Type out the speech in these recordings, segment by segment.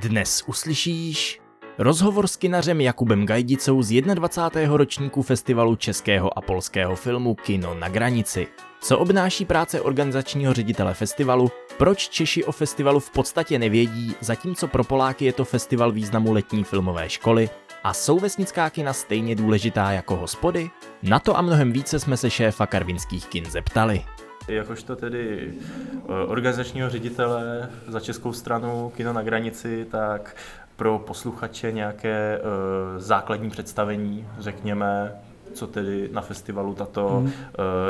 Dnes uslyšíš rozhovor s kinařem Jakubem Gajdicou z 21. ročníku festivalu českého a polského filmu Kino na granici. Co obnáší práce organizačního ředitele festivalu, proč Češi o festivalu v podstatě nevědí, zatímco pro Poláky je to festival významu letní filmové školy, a jsou vesnická kina stejně důležitá jako hospody? Na to a mnohem více jsme se šéfa karvinských kin zeptali. Jakožto tedy eh, organizačního ředitele za českou stranu Kino na granici, tak pro posluchače nějaké uh, základní představení, řekněme, co tedy na festivalu tato hmm. uh,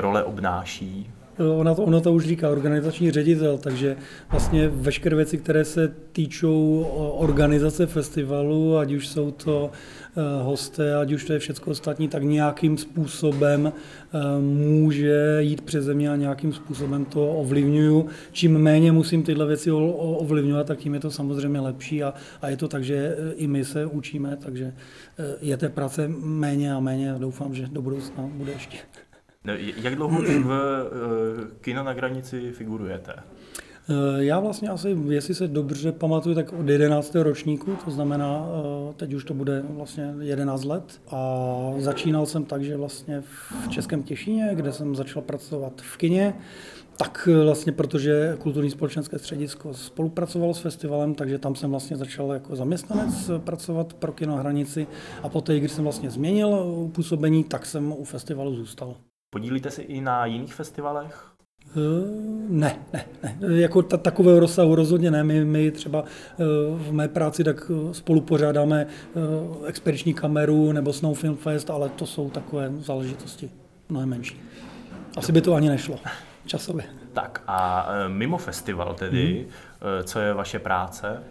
role obnáší. Ona to, ona to už říká organizační ředitel, takže vlastně veškeré věci, které se týčou organizace festivalu, ať už jsou to eh, hosté, ať už to je všechno ostatní, tak nějakým způsobem eh, může jít přes země a nějakým způsobem to ovlivňuju. Čím méně musím tyhle věci ovlivňovat, tak tím je to samozřejmě lepší a, a je to tak, že eh, i my se učíme, takže je té práce méně a méně a doufám, že do budoucna bude ještě. No, jak dlouho v uh, Kino na granici figurujete? Eh, já vlastně asi, jestli se dobře pamatuju, tak od 11. ročníku, to znamená, eh, teď už to bude vlastně 11 let. A začínal jsem tak, že vlastně v Českém Těšíně, kde jsem začal pracovat v kině, tak vlastně, protože kulturní společenské středisko spolupracovalo s festivalem, takže tam jsem vlastně začal jako zaměstnanec pracovat pro kino hranici a poté, když jsem vlastně změnil působení, tak jsem u festivalu zůstal. Podílíte se i na jiných festivalech? Eh, ne, ne, ne. Jako ta, takového rozsahu rozhodně ne. My, my třeba eh, v mé práci tak eh, spolu pořádáme expediční kameru nebo Snow Film Fest, ale to jsou takové záležitosti mnohem menší. Asi by to ani nešlo časově. Tak a mimo festival tedy, hmm. co je vaše práce?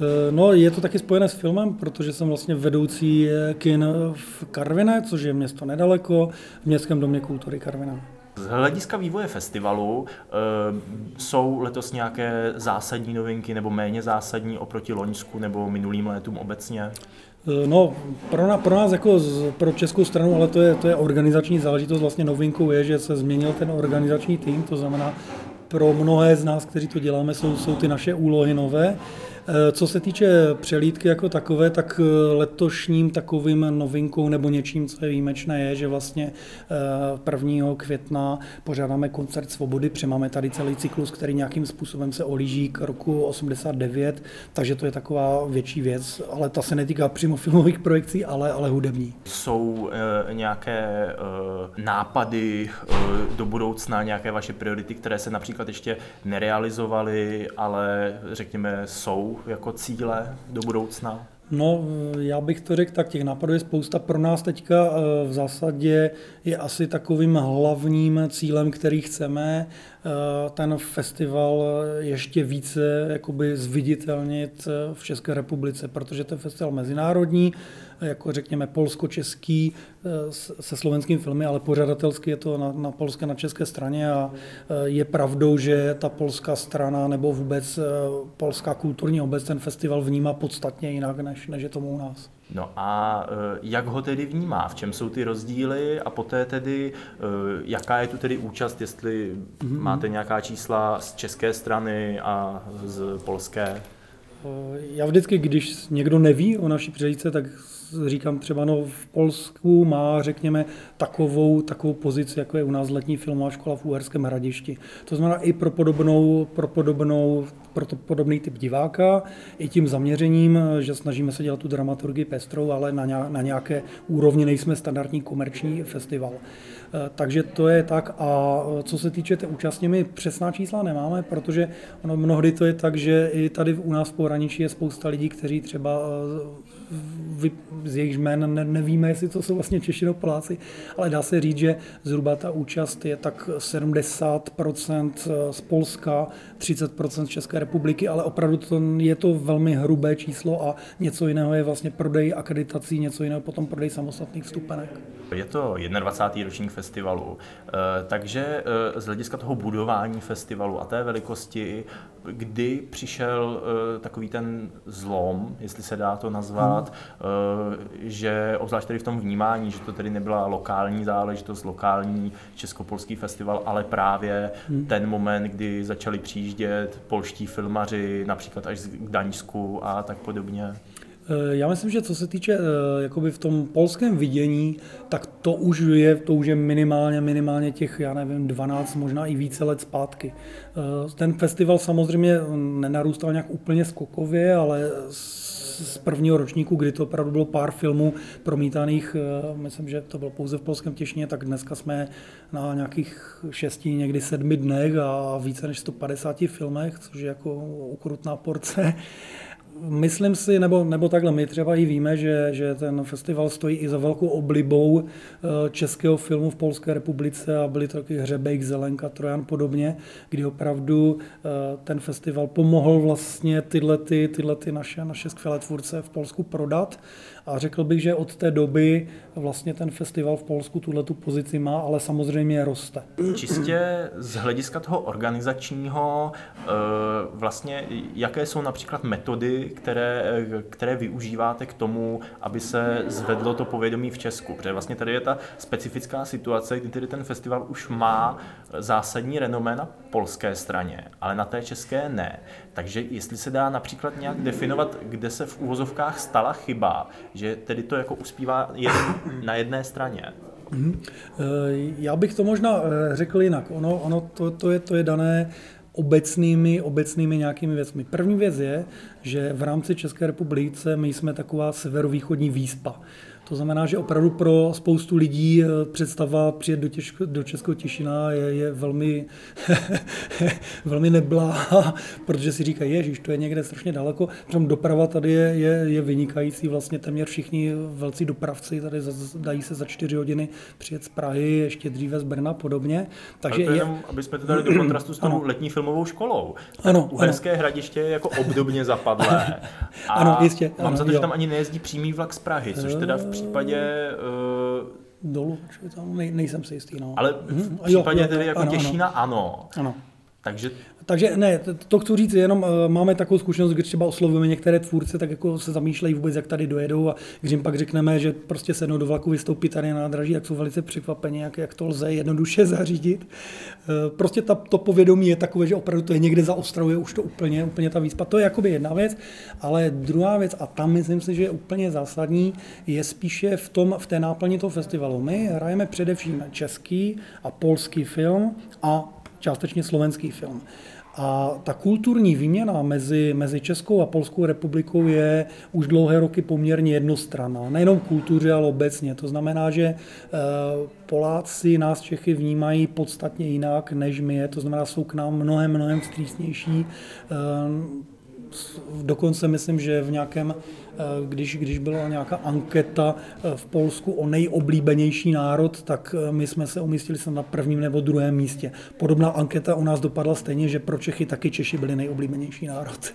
Eh, no, je to taky spojené s filmem, protože jsem vlastně vedoucí kin v Karviné, což je město nedaleko, v Městském domě kultury Karviná. Z hlediska vývoje festivalu e, jsou letos nějaké zásadní novinky nebo méně zásadní oproti Loňsku nebo minulým létům obecně? Eh, no, pro, nás, pro nás jako z, pro českou stranu, ale to je, to je organizační záležitost, vlastně novinkou je, že se změnil ten organizační tým, to znamená, pro mnohé z nás, kteří to děláme, jsou, jsou ty naše úlohy nové. Eh, co se týče přelídky jako takové, tak eh, letošním takovým novinkou nebo něčím, co je výjimečné, je, že vlastně 1. Eh, května pořádáme koncert Svobody, protože máme tady celý cyklus, který nějakým způsobem se olíží k roku 89, takže to je taková větší věc, ale ta se netýká přímo filmových projekcí, ale, ale hudební. Jsou e, nějaké e, nápady e, do budoucna, nějaké vaše priority, které se například ještě nerealizovaly, ale řekněme jsou jako cíle do budoucna? No, já bych to řekl tak, těch nápadů je spousta. Pro nás teďka eh, v zásadě je asi takovým hlavním cílem, který chceme, eh, ten festival ještě více jakoby zviditelnit eh, v České republice, protože to je festival mezinárodní, jako řekněme polsko-český se slovenským filmy, ale pořadatelsky je to na, na polské, na české straně a je pravdou, že ta polská strana nebo vůbec polská kulturní obec ten festival vnímá podstatně jinak, než, než je tomu u nás. No a jak ho tedy vnímá? V čem jsou ty rozdíly a poté tedy, jaká je tu tedy účast, jestli mm-hmm. máte nějaká čísla z české strany a z polské? Já vždycky, když někdo neví o naší přehlídce, tak říkám třeba, no v Polsku má, řekněme, takovou, takovou pozici, jako je u nás letní filmová škola v Uherském hradišti. To znamená i pro podobnou, pro podobnou pro to podobný typ diváka, i tím zaměřením, že snažíme se dělat tu dramaturgii pestrou, ale na nějaké úrovni nejsme standardní komerční festival. Eh, takže to je tak. A eh, co se týče té účastně, my přesná čísla nemáme, protože ono mnohdy to je tak, že i tady u nás v pohraničí je spousta lidí, kteří třeba eh, z jejich jmén ne, nevíme, jestli to jsou vlastně Češi nebo Poláci, ale dá se říct, že zhruba ta účast je tak 70% z Polska, 30% z České republiky, ale opravdu to, je to velmi hrubé číslo a něco jiného je vlastně prodej akreditací, něco jiného potom prodej samostatných vstupenek. Je to 21. ročník festivalu, eh, takže eh, z hlediska toho budování festivalu a té velikosti, kdy přišel uh, takový ten zlom, jestli se dá to nazvat, hmm. uh, že obzvlášť tady v tom vnímání, že to tedy nebyla lokální záležitost, lokální českopolský festival, ale právě hmm. ten moment, kdy začali přijíždět polští filmaři, například až z Gdaňsku a tak podobně. Eh, já myslím, že co se týče eh, jakoby v tom polském vidění, tak to už je, to už je minimálně, minimálně těch, já nevím, 12, možná i více let zpátky. Eh, ten festival samozřejmě nenarůstal nějak úplně skokově, ale z prvního ročníku, kdy to opravdu bylo pár filmů promítaných, myslím, že to bylo pouze v polském těšně, tak dneska jsme na nějakých šesti, někdy sedmi dnech a více než 150 filmech, což je jako ukrutná porce. Myslím si, nebo, nebo takhle, my třeba i víme, že, že ten festival stojí i za velkou oblibou eh, českého filmu v Polské republice a byly to taky Hřebejk, Zelenka, Trojan podobně, kdy opravdu eh, ten festival pomohl vlastně tyhle, ty, tyhle ty naše, naše skvělé tvůrce v Polsku prodat a řekl bych, že od té doby vlastně ten festival v Polsku tuhle tu pozici má, ale samozřejmě roste. Čistě z hlediska toho organizačního, eh, vlastně jaké jsou například metody, které, které využíváte k tomu, aby se zvedlo to povědomí v Česku? Protože vlastně tady je ta specifická situace, kdy tedy ten festival už má zásadní renomé na polské straně, ale na té české ne. Takže jestli se dá například nějak definovat, kde se v úvozovkách stala chyba, že tedy to jako uspívá jen na jedné straně. Mhm. Eh, já bych to možná eh, řekl jinak. Ono, ono to, to, je, to je dané obecnými, obecnými nějakými věcmi. První věc je, že v rámci České republiky my jsme taková severovýchodní výspa. To znamená, že opravdu pro spoustu lidí eh, představa přijet do, těžko, do Českého Těšina je, je velmi, velmi neblá, protože si říkají, ježiš, to je někde strašně daleko. Přitom doprava tady je, je, je vynikající, vlastně téměř všichni velcí dopravci tady dají se za čtyři hodiny přijet z Prahy, ještě dříve z Brna a podobně. Takže Ale to je, jenom, aby jsme to dali do kontrastu s tou letní filmovou školou. ano, Uherské ano. hradiště je jako obdobně zapadlé. A ano, jistě. Mám ano, za to, jo. že tam ani nejezdí přímý vlak z Prahy, což teda v případě... Uh, Dolů, tam nej, nejsem si jistý. No. Ale v mhm. případě jo, tedy jako ano, Těšína ano. ano. ano. Takže takže ne, to chci říct, jenom uh, máme takovou zkušenost, když třeba oslovujeme některé tvůrce, tak jako se zamýšlejí vůbec, jak tady dojedou a když jim pak řekneme, že prostě sednou do vlaku, vystoupí tady na nádraží, tak jsou velice překvapeni, jak, jak to lze jednoduše zařídit. Uh, prostě ta, to povědomí je takové, že opravdu to je někde za Ostravou, je už to úplně, úplně ta výspa. To je jakoby jedna věc, ale druhá věc, a tam myslím si, že je úplně zásadní, je spíše v, tom, v té náplni toho festivalu. My hrajeme především český a polský film a částečně slovenský film. A ta kulturní výměna mezi, mezi Českou a Polskou republikou je už dlouhé roky poměrně jednostranná. Nejenom kultuře, ale obecně. To znamená, že eh, Poláci nás Čechy vnímají podstatně jinak než my. To znamená, jsou k nám mnohem, mnohem vstřícnější. Eh, dokonce myslím, že v nějakém když, když byla nějaká anketa eh, v Polsku o nejoblíbenější národ, tak eh, my jsme se umístili na prvním nebo druhém místě. Podobná anketa u nás dopadla stejně, že pro Čechy taky Češi byli nejoblíbenější národ.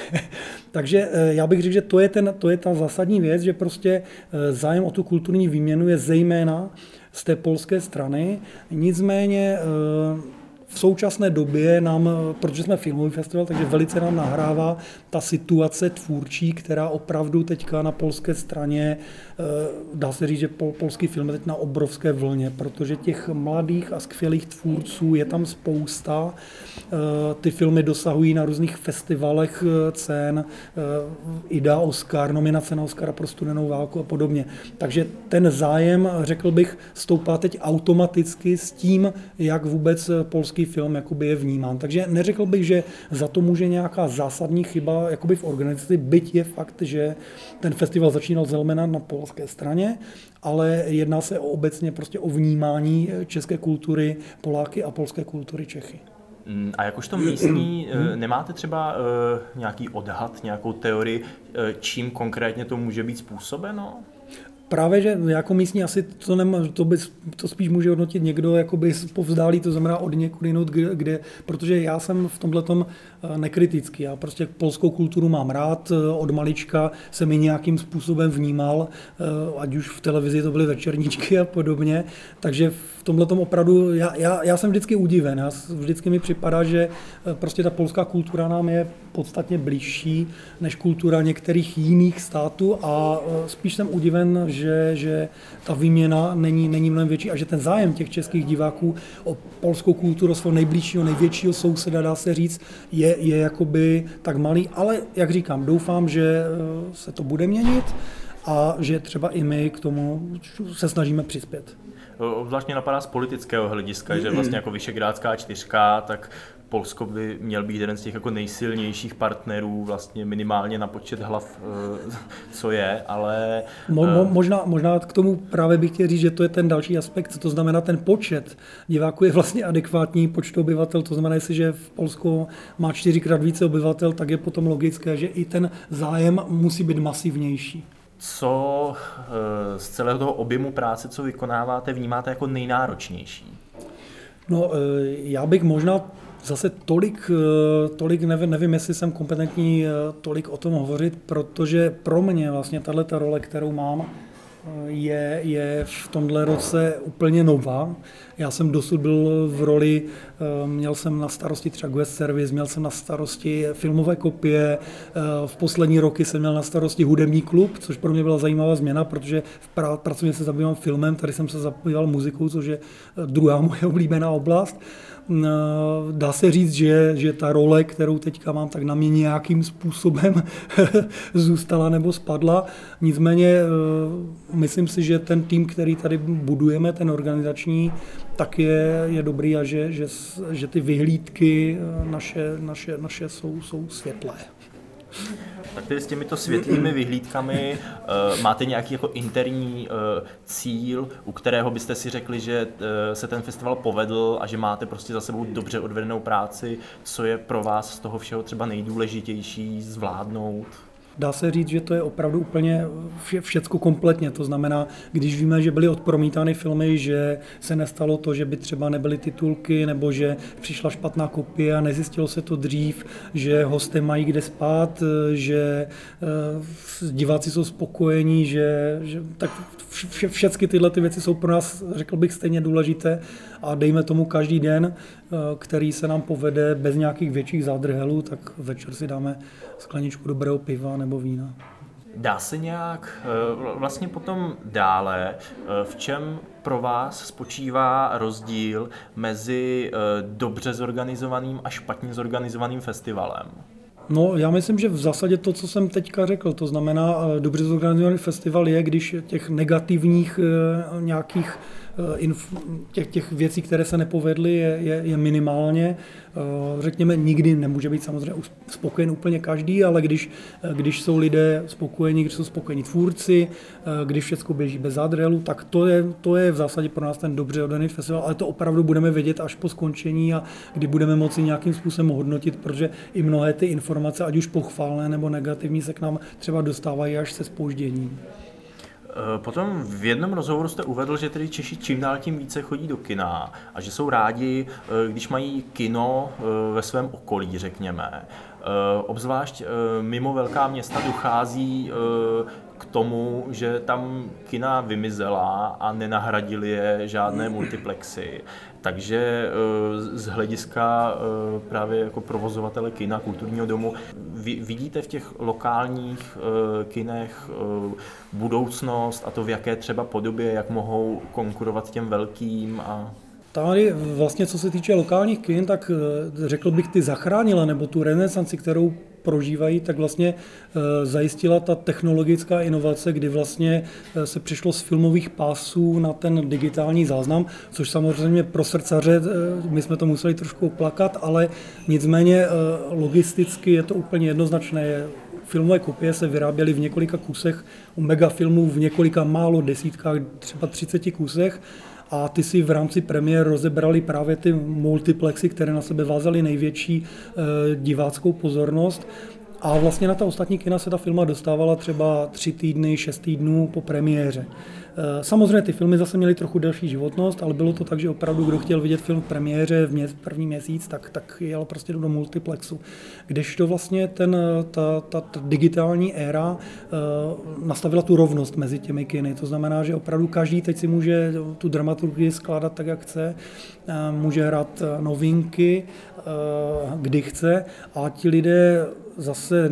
Takže já bych řekl, že to je, ten, to je ta zásadní věc, že prostě zájem o tu kulturní výměnu je zejména z té polské strany. Nicméně v současné době nám, protože jsme filmový festival, takže velice nám nahrává ta situace tvůrčí, která opravdu teďka na polské straně, eh, dá se říct, že pol, polský film je teď na obrovské vlně, protože těch mladých a skvělých tvůrců je tam spousta. Eh, ty filmy dosahují na různých festivalech eh, cen, IDA Oscar, nominace na Oscara pro studenou válku a podobně. Takže ten zájem, řekl bych, stoupá teď automaticky s tím, jak vůbec polský český film jakoby je vnímán. Takže neřekl bych, že za to může nějaká zásadní chyba jakoby v organizaci, byť je fakt, že ten festival začínal zejména na polské straně, ale jedná se obecně prostě o vnímání české kultury Poláky a polské kultury Čechy. Mm, a jakožto místní, eh, nemáte třeba eh, nějaký odhad, nějakou teorii, eh, čím konkrétně to může být způsobeno? Právě, že jako místní asi to, nemá, to, by, to spíš může hodnotit někdo jakoby povzdálí, to znamená od někud jinut, kde, kde, protože já jsem v tomhle tom eh, nekritický. Já prostě polskou kulturu mám rád, eh, od malička jsem ji nějakým způsobem vnímal, eh, ať už v televizi to byly večerníčky a podobně, takže v tomhle tom opravdu, já, já, já jsem vždycky udiven, já, vždycky mi připadá, že prostě ta polská kultura nám je podstatně blížší než kultura některých jiných států a spíš jsem udiven, že že, že ta výměna není, není mnohem větší a že ten zájem těch českých diváků o polskou kulturu svého nejbližšího, největšího souseda, dá se říct, je, je jakoby tak malý, ale jak říkám, doufám, že eh, se to bude měnit a že třeba i my k tomu se snažíme přispět. Obzvláště napadá z politického hlediska, že vlastně jako Vyšegrádská čtyřka, tak Polsko by měl být jeden z těch jako nejsilnějších partnerů, vlastně minimálně na počet hlav, eh, co je, ale... Mo, mo, eh, možná, možná k tomu právě bych chtěl říct, že to je ten další aspekt, to znamená ten počet diváků je vlastně adekvátní počtu obyvatel, to znamená, jestliže v Polsku má čtyřikrát více obyvatel, tak je potom logické, že i ten zájem musí být masivnější. Co eh, z celého toho objemu práce, co vykonáváte, vnímáte jako nejnáročnější? No, já bych možná zase tolik, eh, tolik nevím, nevím, jestli jsem kompetentní eh, tolik o tom hovořit, protože pro mě vlastně tahle ta role, kterou mám, eh, je, je v tomhle roce úplně nová. Já jsem dosud byl v roli, měl jsem na starosti třeba West Service, měl jsem na starosti filmové kopie, v poslední roky jsem měl na starosti hudební klub, což pro mě byla zajímavá změna, protože v pracovně se zabývám filmem, tady jsem se zabýval muzikou, což je druhá moje oblíbená oblast. Eh, dá se říct, že, že ta role, kterou teďka mám, tak na mě nějakým způsobem zůstala nebo spadla. Nicméně eh, myslím si, že ten tým, který tady budujeme, ten organizační, tak je, je dobrý a že, že, že ty vyhlídky eh, naše, naše, naše jsou, jsou světlé. Tak tedy s těmito světlými vyhlídkami uh, máte nějaký jako interní uh, cíl, u kterého byste si řekli, že uh, se ten festival povedl a že máte prostě za sebou dobře odvedenou práci, co je pro vás z toho všeho třeba nejdůležitější zvládnout? Dá se říct, že to je opravdu úplně vše, všecko kompletně. To znamená, když víme, že byly odpromítány filmy, že se nestalo to, že by třeba nebyly titulky, nebo že přišla špatná kopie a nezjistilo se to dřív, že hosté mají kde spát, že uh, diváci jsou spokojení, že, že tak vše, všechny tyhle ty věci jsou pro nás, řekl bych, stejně důležité a dejme tomu každý den, který se nám povede bez nějakých větších zádrhelů, tak večer si dáme skleničku dobrého piva nebo vína. Dá se nějak eh, vlastně potom dále, eh, v čem pro vás spočívá rozdíl mezi eh, dobře zorganizovaným a špatně zorganizovaným festivalem? No, já myslím, že v zásadě to, co jsem teďka řekl, to znamená, dobře zorganizovaný festival je, když těch negativních nějakých Eh, těch, těch věcí, které se nepovedly, je, je, je minimálně. Eh, řekněme, nikdy nemůže být samozřejmě spokojen úplně každý, ale když, eh, když jsou lidé spokojení, když jsou spokojení tvůrci, když všechno běží bez zádrelu, tak to je, to je v zásadě pro nás ten dobře oddaný festival, ale to opravdu budeme vědět až po skončení a kdy budeme moci nějakým způsobem hodnotit, protože i mnohé ty informace, ať už pochválné nebo negativní, se k nám třeba dostávají až se spožděním. Eh, potom v jednom rozhovoru jste uvedl, že tedy Češi čím dál tím více chodí do kina a že jsou rádi, eh, když mají kino eh, ve svém okolí, řekněme. Obzvlášť mimo velká města dochází k tomu, že tam kina vymizela a nenahradili je žádné multiplexy. Takže eh, z hlediska eh, právě jako provozovatele kina, kulturního domu, vidíte v těch lokálních eh, kinech budoucnost a to v jaké třeba podobě, jak mohou konkurovat těm velkým a Tady vlastně, co se týče lokálních kin, tak řekl bych, ty zachránila, nebo tu renesanci, kterou prožívají, tak vlastně eh, zajistila ta technologická inovace, kdy vlastně eh, se přišlo z filmových pásů na ten digitální záznam, což samozřejmě pro srdcaře, eh, my jsme to museli trošku plakat, ale nicméně logisticky je to úplně jednoznačné. Filmové kopie se vyráběly v několika kusech, u megafilmů v několika málo desítkách, třeba 30 kusech a ty si v rámci premiér rozebrali právě ty multiplexy, které na sebe vázaly největší eh, diváckou pozornost A vlastně na ta ostatní kina se ta filma dostávala třeba tři týdny, šest týdnů po premiéře. Eh, samozřejmě ty filmy zase měly trochu delší životnost, ale bylo to tak, že opravdu, kdo chtěl vidět film v premiéře v mě, první měsíc, tak, tak jel prostě do multiplexu. Když to vlastně ten, ta, ta, ta digitální éra uh, nastavila tu rovnost mezi těmi kiny. To znamená, že opravdu každý teď si může tu dramaturgii skládat tak, jak chce, uh, může hrát novinky, kdy chce a ti lidé zase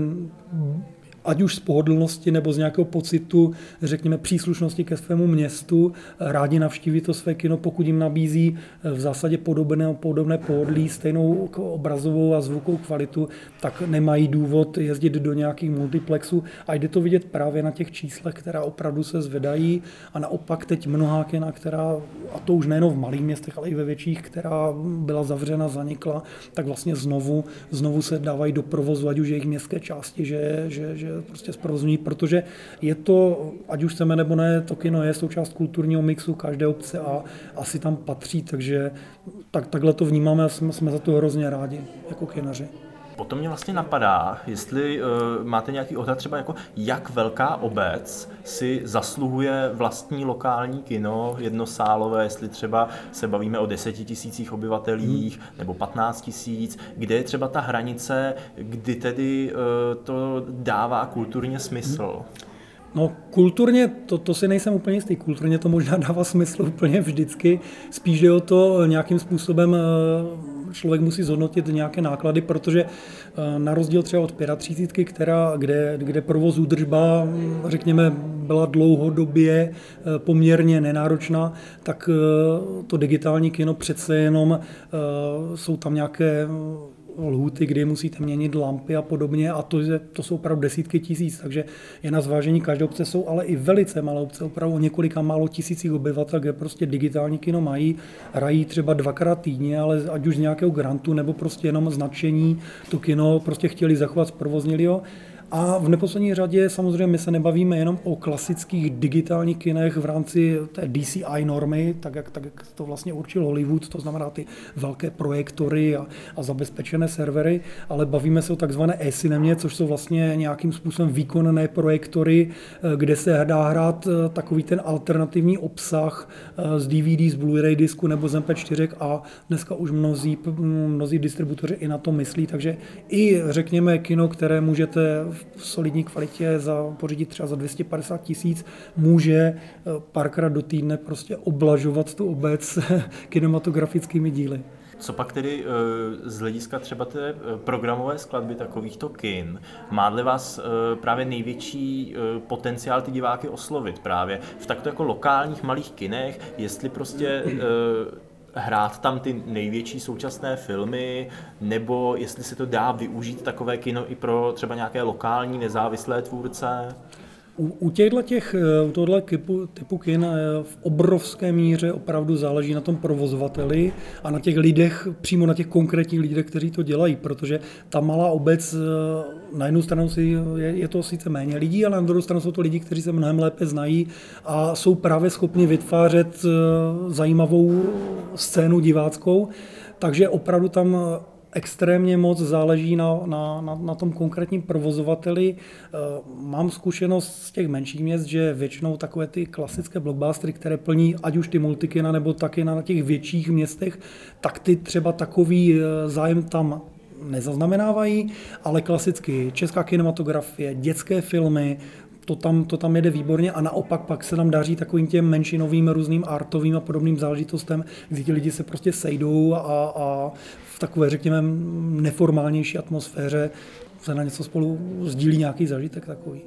ať už z pohodlnosti nebo z nějakého pocitu, řekněme, příslušnosti ke svému městu, rádi navštíví to své kino, pokud jim nabízí eh, v zásadě podobné, podobné pohodlí, stejnou obrazovou a zvukovou kvalitu, tak nemají důvod jezdit do nějakých multiplexů. A jde to vidět právě na těch číslech, která opravdu se zvedají. A naopak teď mnohá kina, která, a to už nejen v malých městech, ale i ve větších, která byla zavřena, zanikla, tak vlastně znovu, znovu se dávají do provozu, ať už jejich městské části, že, že, že prostě zprovozní, protože je to, ať už chceme nebo ne, to kino je součást kulturního mixu každé obce a asi tam patří, takže tak, takhle to vnímáme a jsme, jsme za to hrozně rádi jako kinaři. Potom mě vlastně napadá, jestli uh, máte nějaký odhad třeba jako, jak velká obec si zasluhuje vlastní lokální kino jednosálové, jestli třeba se bavíme o deseti tisících obyvatelích hmm. nebo 15 tisíc, kde je třeba ta hranice, kdy tedy uh, to dává kulturně smysl. Hmm. No kulturně, to, to si nejsem úplně jistý, kulturně to možná dává smysl úplně vždycky, spíš jde o to nějakým způsobem eh, člověk musí zhodnotit nějaké náklady, protože eh, na rozdíl třeba od 35, která, kde, kde provoz údržba, řekněme, byla dlouhodobě eh, poměrně nenáročná, tak to digitální kino přece jenom jsou tam nějaké lhuty, kdy musíte měnit lampy a podobně a to, je, to jsou opravdu desítky tisíc, takže je na zvážení každé obce. Jsou ale i velice malé obce, opravdu několika málo tisících obyvatel, kde prostě digitální kino mají, hrají třeba dvakrát týdně, ale ať už z nějakého grantu nebo prostě jenom značení, to kino prostě chtěli zachovat, zprovoznili ho a v neposlední řadě samozřejmě my se nebavíme jenom o klasických digitálních kinech v rámci té DCI normy, tak jak, tak jak to vlastně určil Hollywood, to znamená ty velké projektory a, a zabezpečené servery, ale bavíme se o takzvané e-cinemě, což jsou vlastně nějakým způsobem výkonné projektory, eh, kde se dá hrát eh, takový ten alternativní obsah eh, z DVD, z Blu-ray disku nebo z MP4 a dneska už mnozí, mnozí distributoři i na to myslí, takže i řekněme kino, které můžete solidní kvalitě za, pořídit třeba za 250 tisíc, může eh, párkrát do týdne prostě oblažovat tu obec kinematografickými díly. Co pak tedy eh, z hlediska třeba té eh, programové skladby takovýchto kin, má vás právě největší potenciál ty diváky oslovit právě v takto jako lokálních malých kinech, jestli prostě hrát tam ty největší současné filmy, nebo jestli se to dá využít takové kino i pro třeba nějaké lokální nezávislé tvůrce? U, u těchto těch, eh, u tohle typu, typu kin eh, v obrovské míře opravdu záleží na tom provozovateli a na těch lidech, přímo na těch konkrétních lidech, kteří to dělají, protože ta malá obec, eh, na jednu stranu si, je, je to sice méně lidí, ale na druhou stranu jsou to lidi, kteří se mnohem lépe znají a jsou právě schopni vytvářet zajímavou scénu diváckou, takže opravdu tam extrémně moc záleží na, na, na, na tom konkrétním provozovateli. Eh, mám zkušenost z těch menších měst, že většinou takové ty klasické blockbustery, které plní ať už ty multikina nebo taky na těch větších městech, tak ty třeba takový eh, zájem tam nezaznamenávají, ale klasicky česká kinematografie, dětské filmy, to tam, to tam jede výborně a naopak pak se nám daří takovým těm menšinovým různým artovým a podobným záležitostem, kdy ti lidi se prostě sejdou a, a v takové, řekněme, neformálnější atmosféře se na něco spolu sdílí nějaký zažitek takový.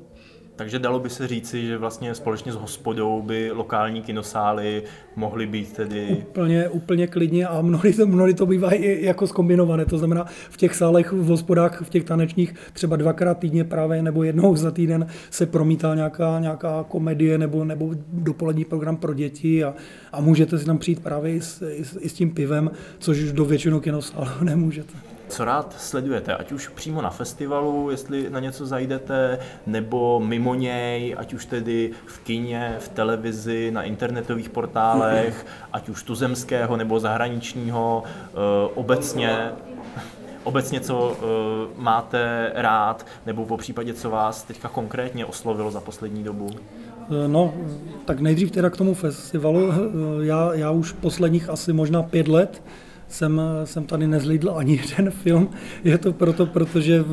Takže dalo by se říci, že vlastně společně s hospodou by lokální kinosály mohly být tedy... Úplně, úplně klidně a mnohdy to, mnohdy to bývá i jako zkombinované. To znamená v těch sálech, v hospodách, v těch tanečních třeba dvakrát týdně právě nebo jednou za týden se promítá nějaká, nějaká komedie nebo, nebo dopolední program pro děti a, a můžete si tam přijít právě i s, i, s, i s tím pivem, což do většinu kinosálů nemůžete co rád sledujete, ať už přímo na festivalu, jestli na něco zajdete, nebo mimo něj, ať už tedy v kině, v televizi, na internetových portálech, ať už tuzemského nebo zahraničního, eh, obecně obecně, co uh, máte rád, nebo po případě, co vás teďka konkrétně oslovilo za poslední dobu? No, tak nejdřív teda k tomu festivalu. Já, já už posledních asi možná pět let jsem, jsem tady nezlídl ani jeden film. Je to proto, protože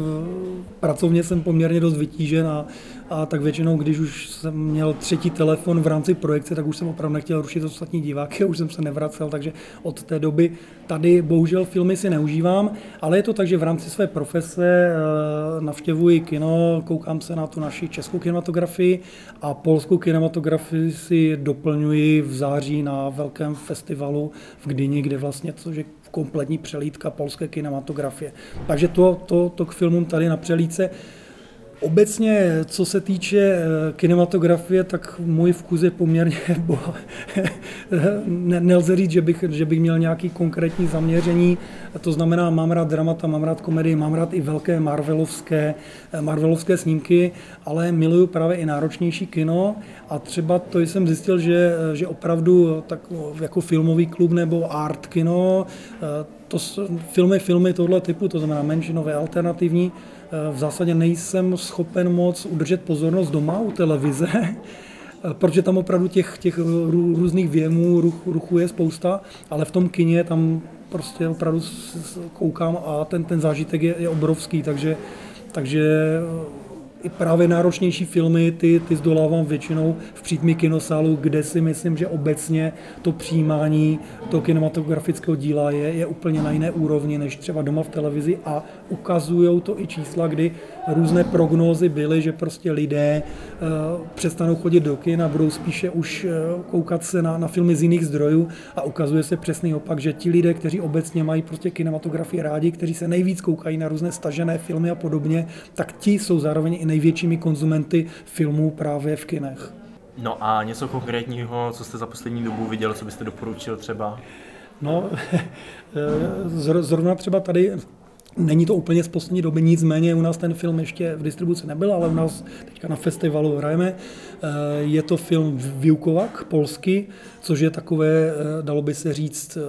pracovně jsem poměrně dost vytížen a, a tak většinou, když už jsem měl třetí telefon v rámci projekce, tak už jsem opravdu nechtěl rušit ostatní diváky, už jsem se nevracel, takže od té doby tady bohužel filmy si neužívám, ale je to tak, že v rámci své profese eh, navštěvuji kino, koukám se na tu naši českou kinematografii a polskou kinematografii si doplňuji v září na velkém festivalu v Gdyni, kde vlastně, což je kompletní přelídka polské kinematografie. Takže to, to, to k filmům tady na přelídce. Obecně, co se týče eh, kinematografie, tak můj vkus je poměrně, bo, nelze říct, že bych, že bych měl nějaký konkrétní zaměření, to znamená, mám rád dramata, mám rád komedii, mám rád i velké marvelovské, eh, marvelovské snímky, ale miluju právě i náročnější kino. A třeba to jsem zjistil, že, eh, že opravdu tak jako filmový klub nebo art kino, to filmy, filmy tohle typu, to znamená menšinové, alternativní, v zásadě nejsem schopen moc udržet pozornost doma u televize, protože tam opravdu těch, těch různých věmů, ruch, ruchu je spousta, ale v tom kině tam prostě opravdu koukám a ten, ten zážitek je, je obrovský, takže, takže i právě náročnější filmy, ty, ty zdolávám většinou v přítmí kinosálu, kde si myslím, že obecně to přijímání toho kinematografického díla je, je úplně na jiné úrovni než třeba doma v televizi a ukazují to i čísla, kdy různé prognózy byly, že prostě lidé uh, přestanou chodit do kin a budou spíše už uh, koukat se na, na filmy z jiných zdrojů a ukazuje se přesný opak, že ti lidé, kteří obecně mají prostě kinematografii rádi, kteří se nejvíc koukají na různé stažené filmy a podobně, tak ti jsou zároveň největšími konzumenty filmů právě v kinech. No a něco konkrétního, co jste za poslední dobu viděl, co byste doporučil třeba? No, zrovna třeba tady Není to úplně z poslední doby, nicméně u nás ten film ještě v distribuci nebyl, ale u nás teďka na festivalu hrajeme. Eh, je to film Výukovak, polsky, což je takové, eh, dalo by se říct, eh,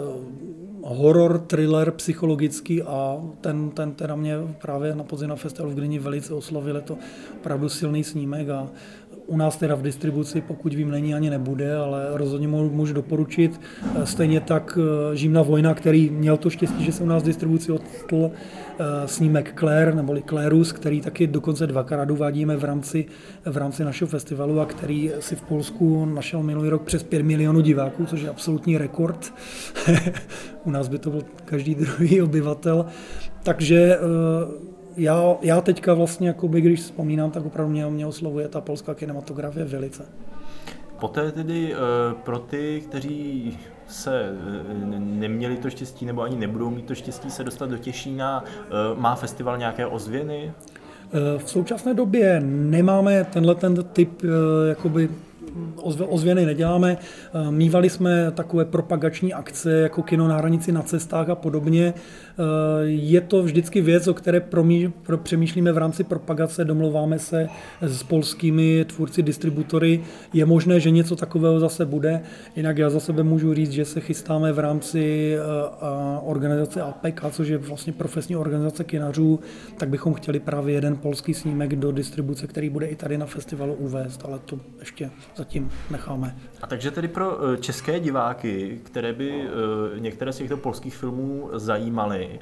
horor, thriller psychologický a ten, ten teda mě právě na podzim na festivalu v Gdyni velice oslovil, je to opravdu silný snímek a u nás teda v distribuci, pokud vím, není ani nebude, ale rozhodně můžu doporučit. Stejně tak Žímna vojna, který měl to štěstí, že se u nás v distribuci odstl, snímek Claire, neboli Clarus, který taky dokonce dvakrát uvádíme v rámci, v rámci našeho festivalu a který si v Polsku našel minulý rok přes 5 milionů diváků, což je absolutní rekord. u nás by to byl každý druhý obyvatel. Takže já, já teďka vlastně, jakoby, když vzpomínám, tak opravdu mě, mě oslovuje ta polská kinematografie velice. Poté tedy eh, pro ty, kteří se eh, neměli to štěstí nebo ani nebudou mít to štěstí se dostat do Těšína, eh, má festival nějaké ozvěny? V současné době nemáme tenhle ten typ jakoby ozvěny neděláme. Eh, mývali jsme takové propagační akce jako kino na hranici na cestách a podobně. Eh, je to vždycky věc, o které přemýšlíme v rámci propagace, domlouváme se s polskými tvůrci, distributory. Je možné, že něco takového zase bude. Jinak já za sebe můžu říct, že se chystáme v rámci eh, organizace APEC, což je vlastně profesní organizace kinařů, tak bychom chtěli právě jeden polský snímek do distribuce, který bude i tady na festivalu uvést, ale to ještě zatím necháme. A takže tedy pro eh, české diváky, které by eh, některé z těchto polských filmů zajímaly,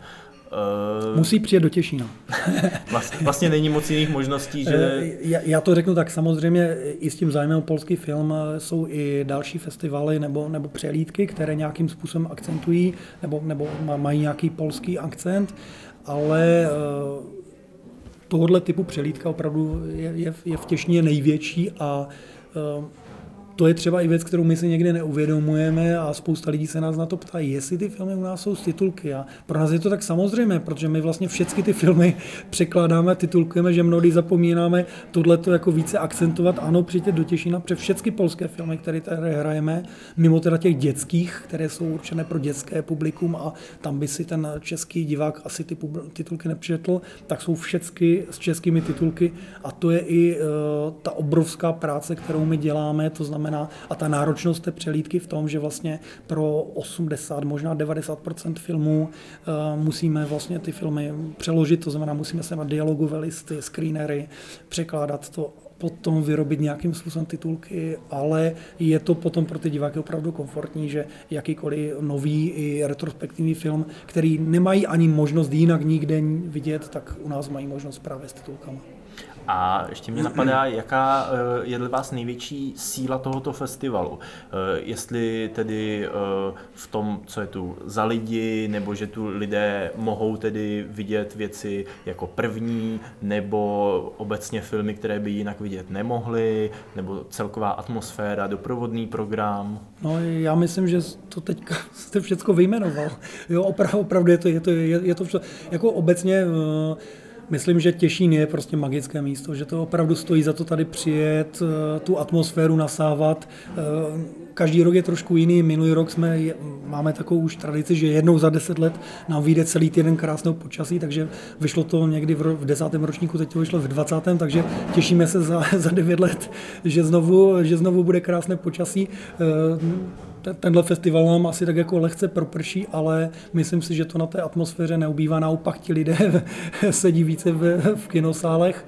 Uh, Musí přijet do Těšína. vlastně, vlastně není moc jiných možností, že... Já, já to řeknu tak, samozřejmě i s tím zájmem o polský film jsou i další festivaly nebo, nebo přelídky, které nějakým způsobem akcentují nebo, nebo mají nějaký polský akcent, ale tohohle typu přelídka opravdu je, je, je v Těšně největší a uh, um, to je třeba i věc, kterou my si někdy neuvědomujeme a spousta lidí se nás na to ptají, jestli ty filmy u nás jsou z titulky. A pro nás je to tak samozřejmé, protože my vlastně všechny ty filmy překládáme, titulkujeme, že mnohdy zapomínáme tohle jako více akcentovat. Ano, přijďte do Těšina, pře všechny polské filmy, které tady hrajeme, mimo teda těch dětských, které jsou určené pro dětské publikum a tam by si ten český divák asi ty titulky nepřečetl, tak jsou všechny s českými titulky a to je i uh, ta obrovská práce, kterou my děláme, to znamená znamená, a ta náročnost té přelídky v tom, že vlastně pro 80, možná 90% filmů uh, musíme vlastně ty filmy přeložit, to znamená, musíme se na dialogové listy, screenery, překládat to potom vyrobit nějakým způsobem titulky, ale je to potom pro ty diváky opravdu komfortní, že jakýkoliv nový i retrospektivní film, který nemají ani možnost jinak nikde vidět, tak u nás mají možnost právě s titulkama. A ještě mě napadá, jaká eh, je dle vás největší síla tohoto festivalu. Eh, jestli tedy eh, v tom, co je tu za lidi, nebo že tu lidé mohou tedy vidět věci jako první, nebo obecně filmy, které by jinak vidět nemohli, nebo celková atmosféra, doprovodný program. No já myslím, že to teď jste všechno vyjmenoval. Jo, opravdu, opravdu je to, je to, je, je to vše, jako obecně uh, Myslím, že Těšín je prostě magické místo, že to opravdu stojí za to tady přijet, eh, tu atmosféru nasávat. Eh, každý rok je trošku jiný. Minulý rok jsme, máme takovou už tradici, že jednou za deset let nám vyjde celý týden krásného počasí, takže vyšlo to někdy v desátém ročníku, teď to vyšlo v dvacátém, takže těšíme se za, za devět let, že znovu, že znovu bude krásné počasí eh, tenhle festival nám asi tak jako lehce proprší, ale myslím si, že to na té atmosféře neubývá. Naopak ti lidé sedí více v, v kinosálech.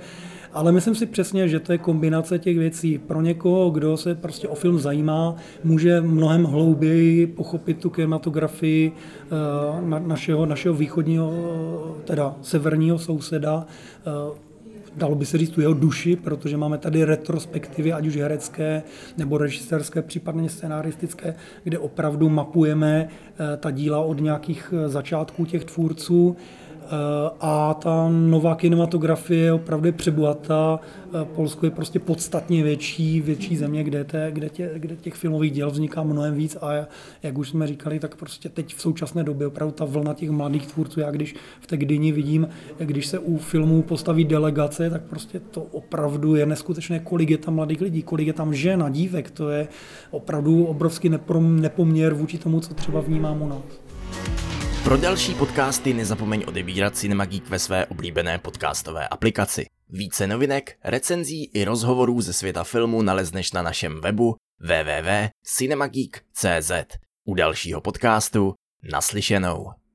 Ale myslím si přesně, že to je kombinace těch věcí. Pro někoho, kdo se prostě o film zajímá, může mnohem hlouběji pochopit tu kinematografii eh, našeho, našeho východního, teda severního souseda, eh, dalo by se říct, tu jeho duši, protože máme tady retrospektivy, ať už herecké nebo režisérské, případně scenaristické, kde opravdu mapujeme eh, ta díla od nějakých eh, začátků těch tvůrců a ta nová kinematografie je opravdu přebohatá. Eh, Polsko je prostě podstatně větší, větší země, kde, te, kde, tě, kde těch filmových děl vzniká mnohem víc a jak už jsme říkali, tak prostě teď v současné době opravdu ta vlna těch mladých tvůrců, já když v té Gdyni vidím, když se u filmů postaví delegace, tak prostě to opravdu je neskutečné, kolik je tam mladých lidí, kolik je tam žen a dívek, to je opravdu obrovský nepoměr vůči tomu, co třeba vnímám u nás. Pro další podcasty nezapomeň odebírat Cinema Geek ve své oblíbené podcastové aplikaci. Více novinek, recenzí i rozhovorů ze světa filmu nalezneš na našem webu www.cinemageek.cz. U dalšího podcastu naslyšenou.